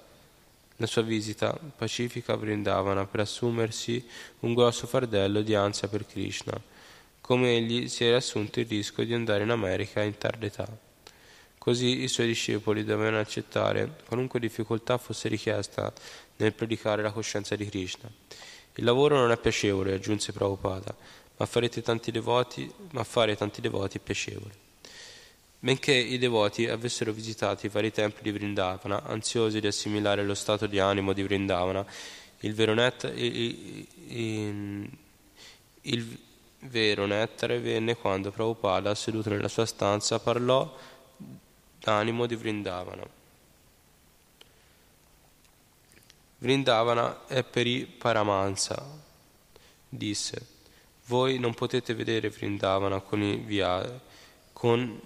la sua visita pacifica a Vrindavana per assumersi un grosso fardello di ansia per Krishna, come egli si era assunto il rischio di andare in America in tarda età. Così i suoi discepoli dovevano accettare qualunque difficoltà fosse richiesta nel predicare la coscienza di Krishna. Il lavoro non è piacevole, aggiunse Prabhupada, ma, devoti, ma fare tanti devoti è piacevole. Benché i devoti avessero visitato i vari templi di Vrindavana, ansiosi di assimilare lo stato di animo di Vrindavana, il vero, net, il, il, il vero nettare venne quando Prabhupada, seduto nella sua stanza, parlò d'animo di Vrindavana. Vrindavana è per i Paramansa, disse. Voi non potete vedere Vrindavana con, i via, con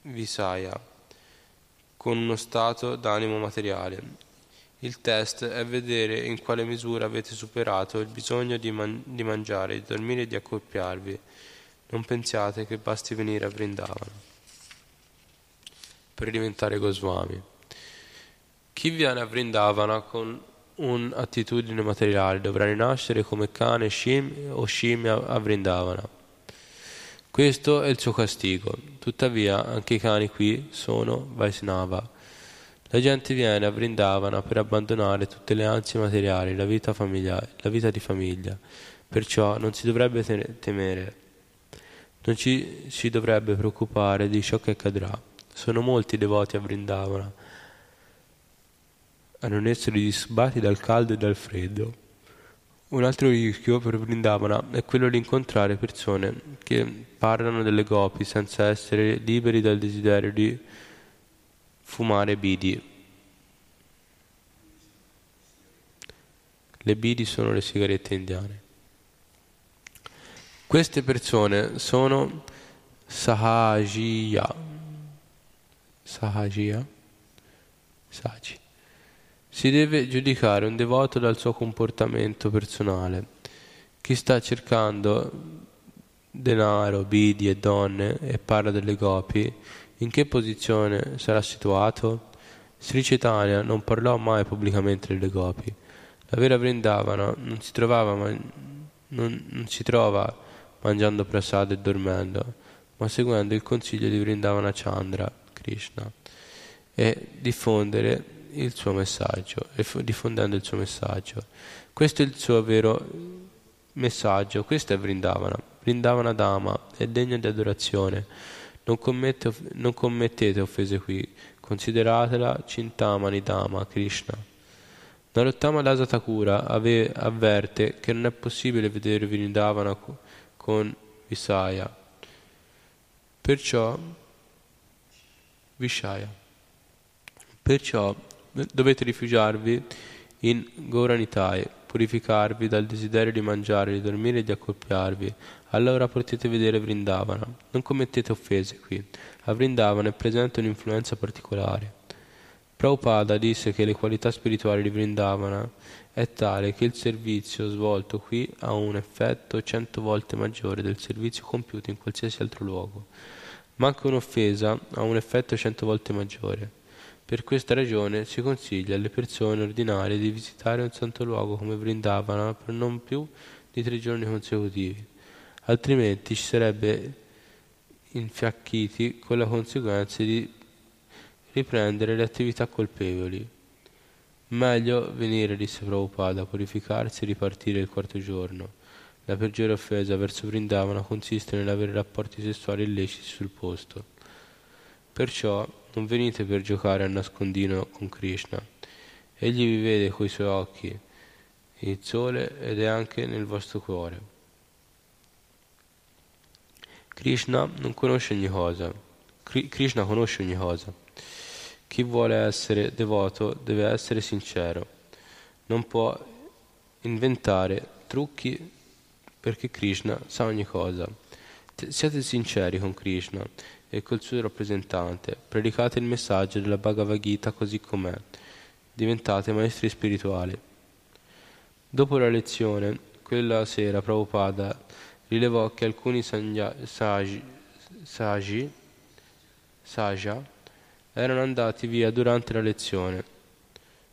Visaya, con uno stato d'animo materiale. Il test è vedere in quale misura avete superato il bisogno di, man- di mangiare, di dormire e di accoppiarvi. Non pensiate che basti venire a Vrindavana per diventare Goswami. Chi viene a Vrindavana con un'attitudine materiale dovrà rinascere come cane Shim o scimmia a Vrindavana. Questo è il suo castigo. Tuttavia, anche i cani qui sono Vaisnava. La gente viene a Vrindavana per abbandonare tutte le ansie materiali, la vita, la vita di famiglia. Perciò non si dovrebbe temere, non ci si dovrebbe preoccupare di ciò che accadrà. Sono molti devoti a Vrindavana a non essere disturbati dal caldo e dal freddo. Un altro rischio per Vrindavana è quello di incontrare persone che parlano delle gopi senza essere liberi dal desiderio di fumare bidi. Le bidi sono le sigarette indiane. Queste persone sono Sahajiya. Sahajiya? Sagi. Si deve giudicare un devoto dal suo comportamento personale. Chi sta cercando denaro, bidi e donne e parla delle gopi, in che posizione sarà situato? Sri Chaitanya non parlò mai pubblicamente delle gopi. La vera Vrindavana non si, trovava, non, non si trova mangiando prasad e dormendo, ma seguendo il consiglio di Vrindavana Chandra, Krishna, e diffondere il suo messaggio, diffondendo il suo messaggio. Questo è il suo vero messaggio, questo è Vrindavana. Vrindavana Dama è degno di adorazione. Non, commette, non commettete offese qui, consideratela Cintamani Dama Krishna. Narottama Dasa Thakura avverte che non è possibile vedere Vrindavana con Visaya. Perciò Vishaya. Perciò dovete rifugiarvi in Gauranitai, purificarvi dal desiderio di mangiare, di dormire e di accoppiarvi. Allora potete vedere Vrindavana. Non commettete offese qui. A Vrindavana è presente un'influenza particolare. Prabhupada disse che le qualità spirituali di Vrindavana è tale che il servizio svolto qui ha un effetto cento volte maggiore del servizio compiuto in qualsiasi altro luogo. Ma anche un'offesa ha un effetto cento volte maggiore. Per questa ragione si consiglia alle persone ordinarie di visitare un santo luogo come Vrindavana per non più di tre giorni consecutivi, altrimenti ci sarebbe infiacchiti con la conseguenza di riprendere le attività colpevoli. Meglio venire, disse Prabhupada, purificarsi e ripartire il quarto giorno. La peggiore offesa verso Vrindavana consiste nell'avere rapporti sessuali illeciti sul posto. Perciò non venite per giocare a nascondino con Krishna. Egli vi vede coi suoi occhi, il sole ed è anche nel vostro cuore. Krishna non conosce ogni cosa. Krishna conosce ogni cosa. Chi vuole essere devoto deve essere sincero. Non può inventare trucchi perché Krishna sa ogni cosa. Siate sinceri con Krishna e col suo rappresentante. Predicate il messaggio della Bhagavad Gita così com'è. Diventate maestri spirituali. Dopo la lezione, quella sera Prabhupada rilevò che alcuni saggi, sagi, saja erano andati via durante la lezione.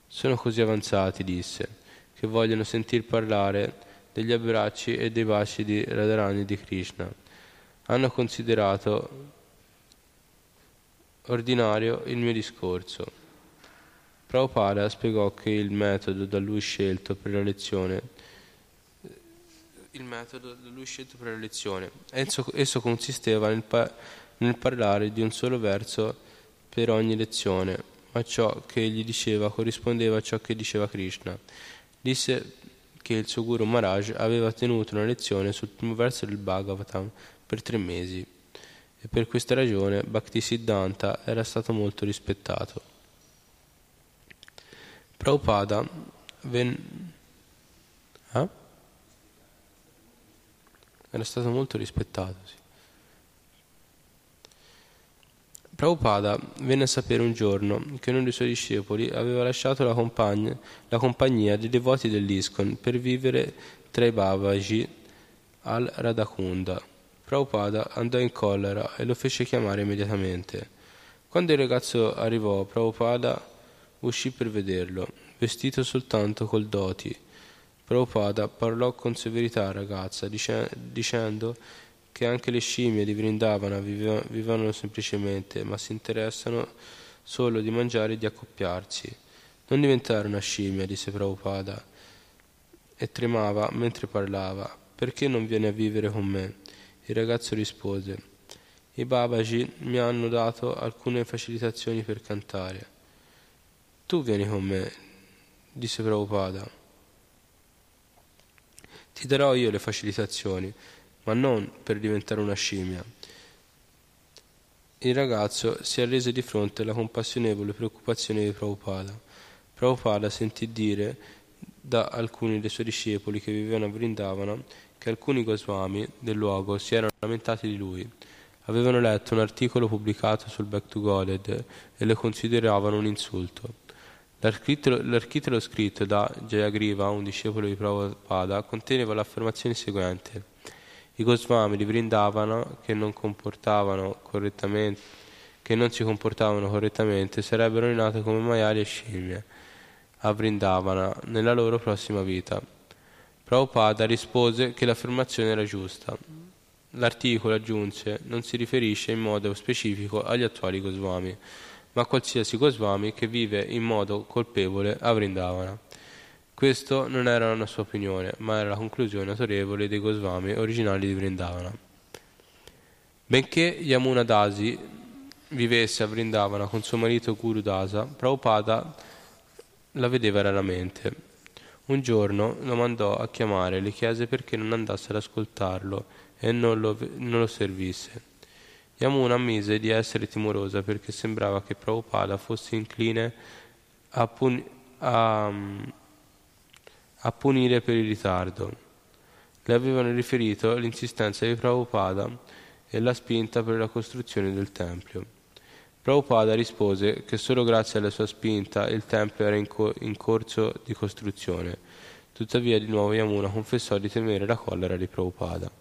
Sono così avanzati, disse, che vogliono sentir parlare degli abbracci e dei baci di Radharani di Krishna. Hanno considerato ordinario il mio discorso. Prabhupada spiegò che il metodo da lui scelto per la lezione il metodo da lui scelto per la lezione esso, esso consisteva nel, pa- nel parlare di un solo verso per ogni lezione ma ciò che egli diceva corrispondeva a ciò che diceva Krishna disse che il suo guru Maharaj aveva tenuto una lezione sul primo verso del Bhagavatam per tre mesi e per questa ragione Bhaktisiddhanta era stato molto rispettato. Prabhupada venne... Eh? Era stato molto rispettato, sì. Prabhupada venne a sapere un giorno che uno dei suoi discepoli aveva lasciato la, compagna, la compagnia dei devoti dell'ISKCON per vivere tra i Babaji al Radhakunda Prabhupada andò in collera e lo fece chiamare immediatamente. Quando il ragazzo arrivò, Prabhupada uscì per vederlo, vestito soltanto col doti. Prabhupada parlò con severità al ragazzo, dicendo che anche le scimmie di Vrindavana vivono semplicemente, ma si interessano solo di mangiare e di accoppiarsi. Non diventare una scimmia, disse Prabhupada, e tremava mentre parlava. Perché non vieni a vivere con me? Il ragazzo rispose, i Babaji mi hanno dato alcune facilitazioni per cantare. Tu vieni con me, disse Prabhupada. Ti darò io le facilitazioni, ma non per diventare una scimmia. Il ragazzo si arrese di fronte alla compassionevole preoccupazione di Prabhupada. Prabhupada sentì dire da alcuni dei suoi discepoli che vivevano a Vrindavana che alcuni Goswami del luogo si erano lamentati di lui. Avevano letto un articolo pubblicato sul Back to Goled e lo consideravano un insulto. L'articolo scritto da Jayagriva, un discepolo di Prabhupada, conteneva l'affermazione seguente. I Goswami li brindavano che non comportavano correttamente che non si comportavano correttamente sarebbero rinate come maiali e scimmie a Vrindavana nella loro prossima vita. Prabhupada rispose che l'affermazione era giusta. L'articolo aggiunse non si riferisce in modo specifico agli attuali Goswami, ma a qualsiasi Goswami che vive in modo colpevole a Vrindavana. Questo non era una sua opinione, ma era la conclusione autorevole dei Goswami originali di Vrindavana. Benché Yamuna Dasi vivesse a Vrindavana con suo marito Guru Dasa, Prabhupada la vedeva raramente. Un giorno lo mandò a chiamare e le chiese perché non andasse ad ascoltarlo e non lo, non lo servisse. Yamuna ammise di essere timorosa perché sembrava che Prabhupada fosse incline a, pun- a, a punire per il ritardo. Le avevano riferito l'insistenza di Prabhupada e la spinta per la costruzione del Tempio. Prabhupada rispose che solo grazie alla sua spinta il tempio era in, co- in corso di costruzione. Tuttavia di nuovo Yamuna confessò di temere la collera di Prabhupada.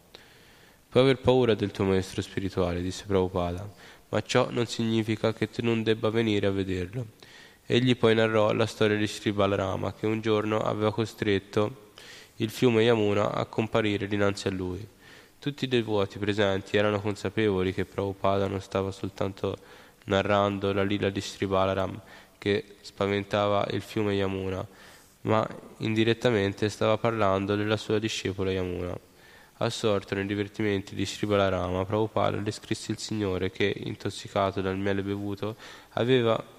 Puoi aver paura del tuo maestro spirituale, disse Prabhupada, ma ciò non significa che tu non debba venire a vederlo. Egli poi narrò la storia di Sri Balarama, che un giorno aveva costretto il fiume Yamuna a comparire dinanzi a lui. Tutti i devoti presenti erano consapevoli che Prabhupada non stava soltanto narrando la lila di Sri Balaram che spaventava il fiume Yamuna, ma indirettamente stava parlando della sua discepola Yamuna. Assorto nei divertimenti di Sri Balarama, Prabhupada descrisse il Signore che, intossicato dal miele bevuto, aveva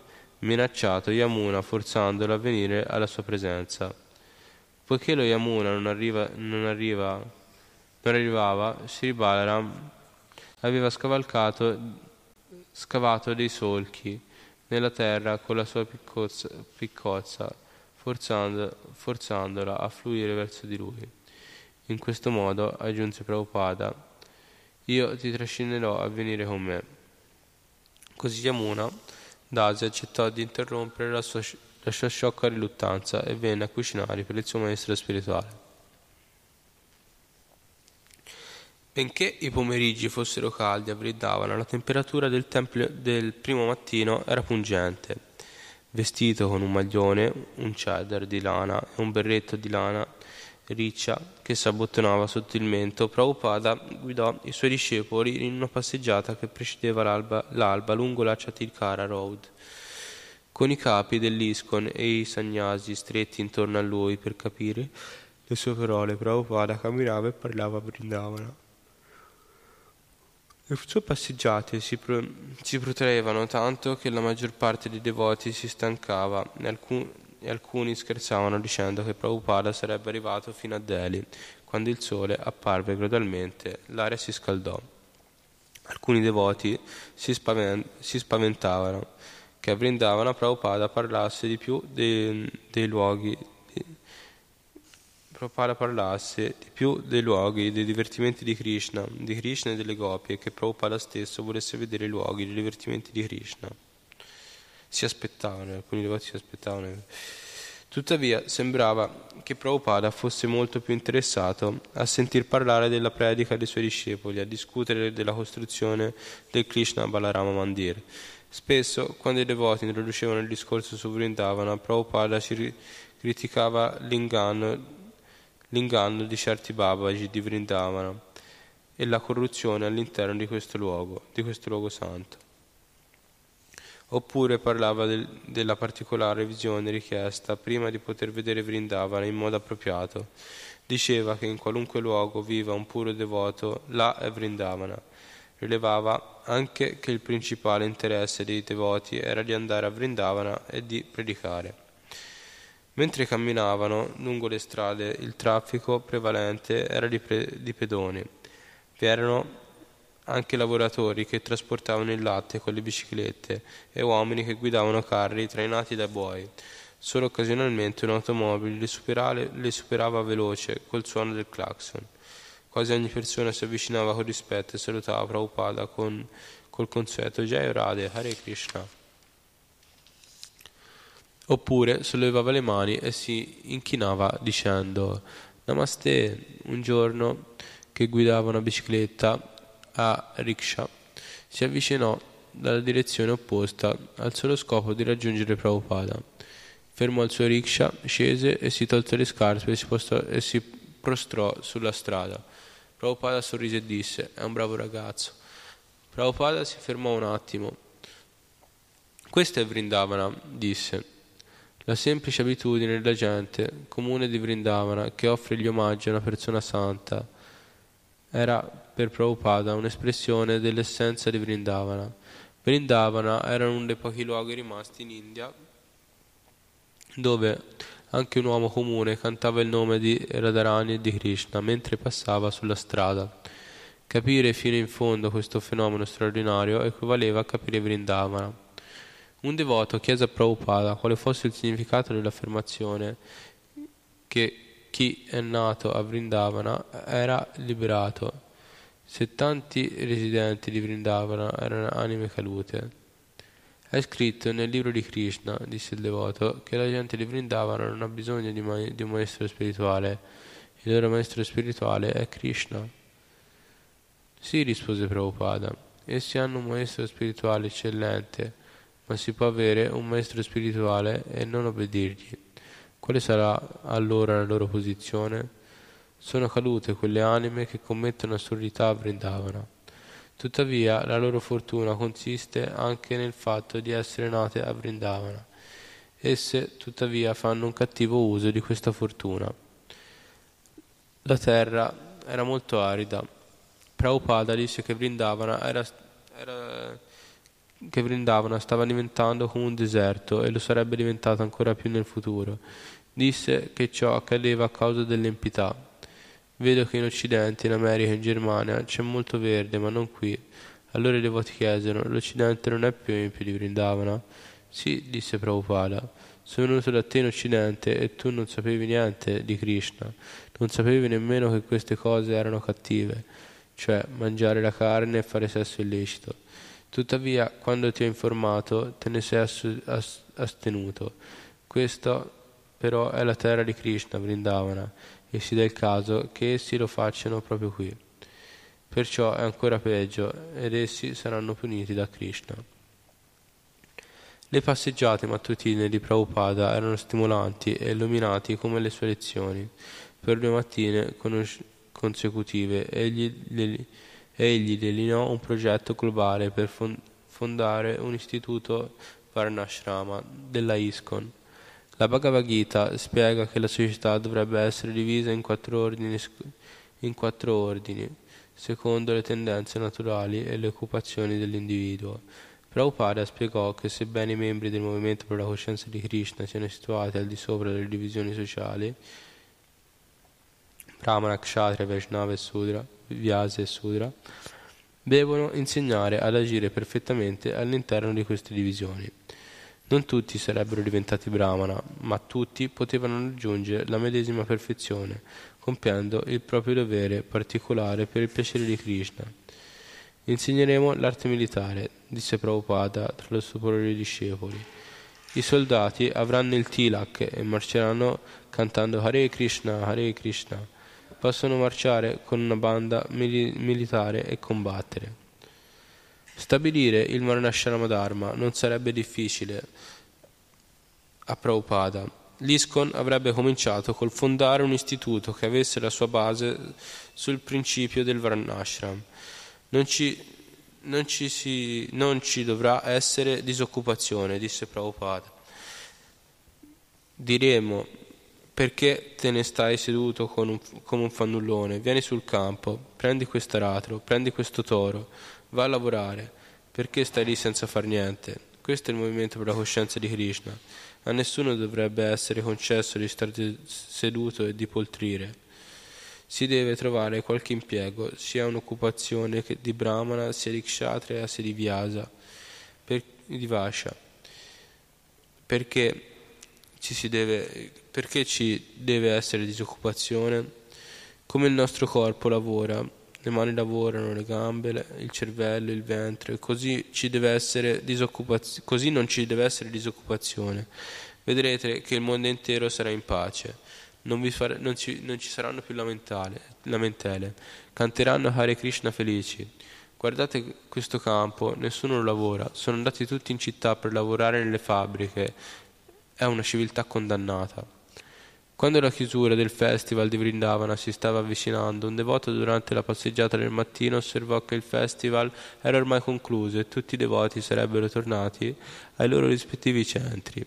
minacciato Yamuna forzandolo a venire alla sua presenza. Poiché lo Yamuna non, arriva, non, arriva, non arrivava, Sri Balaram aveva scavato dei solchi nella terra con la sua piccozza, piccozza forzando, forzandola a fluire verso di lui. In questo modo, aggiunse Prabhupada, io ti trascinerò a venire con me. Così Yamuna, Dasi accettò di interrompere la sua, la sua sciocca riluttanza e venne a cucinare per il suo maestro spirituale. Benché i pomeriggi fossero caldi a Vrindavan, la temperatura del tempio del primo mattino era pungente. Vestito con un maglione, un cheddar di lana e un berretto di lana riccia che si abbottonava sotto il mento, Prabhupada guidò i suoi discepoli in una passeggiata che precedeva l'alba, l'alba lungo la Chatirkara Road. Con i capi dell'Iskon e i sagnasi stretti intorno a lui per capire le sue parole, Prabhupada camminava e parlava a Vrindavana. Le sue passeggiate si, pro- si, protraevano tanto che la maggior parte dei devoti si stancava alcun- e alcuni scherzavano dicendo che Prabhupada sarebbe arrivato fino a Delhi. Quando il sole apparve gradualmente, l'aria si scaldò. Alcuni devoti si, spavent- si spaventavano che a Vrindavana Prabhupada parlasse di più dei, dei luoghi Prabhupada parlasse di più dei luoghi, dei divertimenti di Krishna, di Krishna e delle gopi e che Prabhupada stesso volesse vedere i luoghi, dei divertimenti di Krishna. Si aspettavano, alcuni devoti si aspettavano. Tuttavia sembrava che Prabhupada fosse molto più interessato a sentir parlare della predica dei suoi discepoli, a discutere della costruzione del Krishna Balarama Mandir. Spesso, quando i devoti introducevano il discorso su Vrindavana, Prabhupada ci criticava l'inganno l'inganno di certi babaji di Vrindavana e la corruzione all'interno di questo luogo, di questo luogo santo. Oppure parlava del, della particolare visione richiesta prima di poter vedere Vrindavana in modo appropriato. Diceva che in qualunque luogo viva un puro devoto, là è Vrindavana. Rilevava anche che il principale interesse dei devoti era di andare a Vrindavana e di predicare. Mentre camminavano lungo le strade il traffico prevalente era di, pre- di pedoni. Vi erano anche lavoratori che trasportavano il latte con le biciclette e uomini che guidavano carri trainati da buoi. Solo occasionalmente un'automobile le, le superava veloce col suono del clacson. Quasi ogni persona si avvicinava con rispetto e salutava Prabhupada con, col consueto Jai Radhe Hare Krishna. Oppure sollevava le mani e si inchinava dicendo Namaste. Un giorno che guidava una bicicletta a rickshaw si avvicinò dalla direzione opposta al solo scopo di raggiungere Prabhupada. Fermò il suo rickshaw, scese e si tolse le scarpe e si, postò, e si prostrò sulla strada. Prabhupada sorrise e disse: È un bravo ragazzo. Prabhupada si fermò un attimo. Questo è Vrindavana, disse. La semplice abitudine della gente comune di Vrindavana che offre gli omaggi a una persona santa era per Prabhupada un'espressione dell'essenza di Vrindavana. Vrindavana era uno dei pochi luoghi rimasti in India dove anche un uomo comune cantava il nome di Radharani e di Krishna mentre passava sulla strada. Capire fino in fondo questo fenomeno straordinario equivaleva a capire Vrindavana. Un devoto chiese a Prabhupada quale fosse il significato dell'affermazione che chi è nato a Vrindavana era liberato, se tanti residenti di Vrindavana erano anime calute. È scritto nel libro di Krishna, disse il devoto, che la gente di Vrindavana non ha bisogno di, ma- di un maestro spirituale, il loro maestro spirituale è Krishna. Sì, rispose Prabhupada, essi hanno un maestro spirituale eccellente, ma si può avere un maestro spirituale e non obbedirgli. Quale sarà allora la loro posizione? Sono cadute quelle anime che commettono assurdità a Vrindavana. Tuttavia la loro fortuna consiste anche nel fatto di essere nate a Vrindavana. Esse tuttavia fanno un cattivo uso di questa fortuna. La terra era molto arida. Prabhupada disse che Vrindavana, era, era, che Vrindavana stava diventando come un deserto e lo sarebbe diventato ancora più nel futuro disse che ciò accadeva a causa dell'empità. Vedo che in Occidente, in America in Germania c'è molto verde, ma non qui. Allora i devoti chiesero, l'Occidente non è più empio di Vrindavana? Sì, disse Prabhupada, sono venuto da te in Occidente e tu non sapevi niente di Krishna, non sapevi nemmeno che queste cose erano cattive, cioè mangiare la carne e fare sesso illecito. Tuttavia, quando ti ho informato, te ne sei astenuto. Questo però è la terra di Krishna, Vrindavana, e si dà il caso che essi lo facciano proprio qui. Perciò è ancora peggio ed essi saranno puniti da Krishna. Le passeggiate mattutine di Prabhupada erano stimolanti e illuminati come le sue lezioni. Per due mattine consecutive egli, egli delineò un progetto globale per fondare un istituto Varnashrama della ISKCON la Bhagavad Gita spiega che la società dovrebbe essere divisa in quattro ordini, in quattro ordini secondo le tendenze naturali e le occupazioni dell'individuo. Prabhupada spiegò che sebbene i membri del movimento per la coscienza di Krishna siano situati al di sopra delle divisioni sociali, Brahmana, Kshatriya, Vaishnava e Sudra, Vyasa e Sudra, devono insegnare ad agire perfettamente all'interno di queste divisioni. Non tutti sarebbero diventati brahmana, ma tutti potevano raggiungere la medesima perfezione, compiendo il proprio dovere particolare per il piacere di Krishna. Insegneremo l'arte militare, disse Prabhupada tra i suoi discepoli. I soldati avranno il tilak e marceranno cantando Hare Krishna, Hare Krishna. Possono marciare con una banda mili- militare e combattere. Stabilire il Varnashrama Dharma non sarebbe difficile a Prabhupada. L'ISKCON avrebbe cominciato col fondare un istituto che avesse la sua base sul principio del Varnashram. Non ci, non ci, si, non ci dovrà essere disoccupazione, disse Prabhupada. Diremo perché te ne stai seduto un, come un fannullone? Vieni sul campo, prendi quest'aratro, prendi questo toro Va a lavorare. Perché stai lì senza far niente? Questo è il movimento per la coscienza di Krishna. A nessuno dovrebbe essere concesso di stare seduto e di poltrire. Si deve trovare qualche impiego, sia un'occupazione di Brahmana, sia di Kshatriya, sia di Vyasa, per, di Vasha. Perché ci deve, perché ci deve essere disoccupazione? Come il nostro corpo lavora, le mani lavorano, le gambe, il cervello, il ventre, così, ci deve essere così non ci deve essere disoccupazione. Vedrete che il mondo intero sarà in pace, non, fare, non, ci, non ci, saranno più lamentele, canteranno Hare Krishna felici. Guardate questo campo, nessuno lavora, sono andati tutti in città per lavorare nelle fabbriche, è una civiltà condannata. Quando la chiusura del festival di Vrindavana si stava avvicinando, un devoto durante la passeggiata del mattino osservò che il festival era ormai concluso e tutti i devoti sarebbero tornati ai loro rispettivi centri.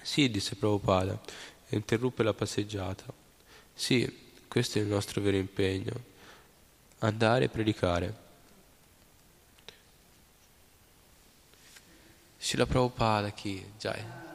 Sì, disse Prabhupada, e interruppe la passeggiata. Sì, questo è il nostro vero impegno, andare e predicare. Srila Prabhupada chi? Jai.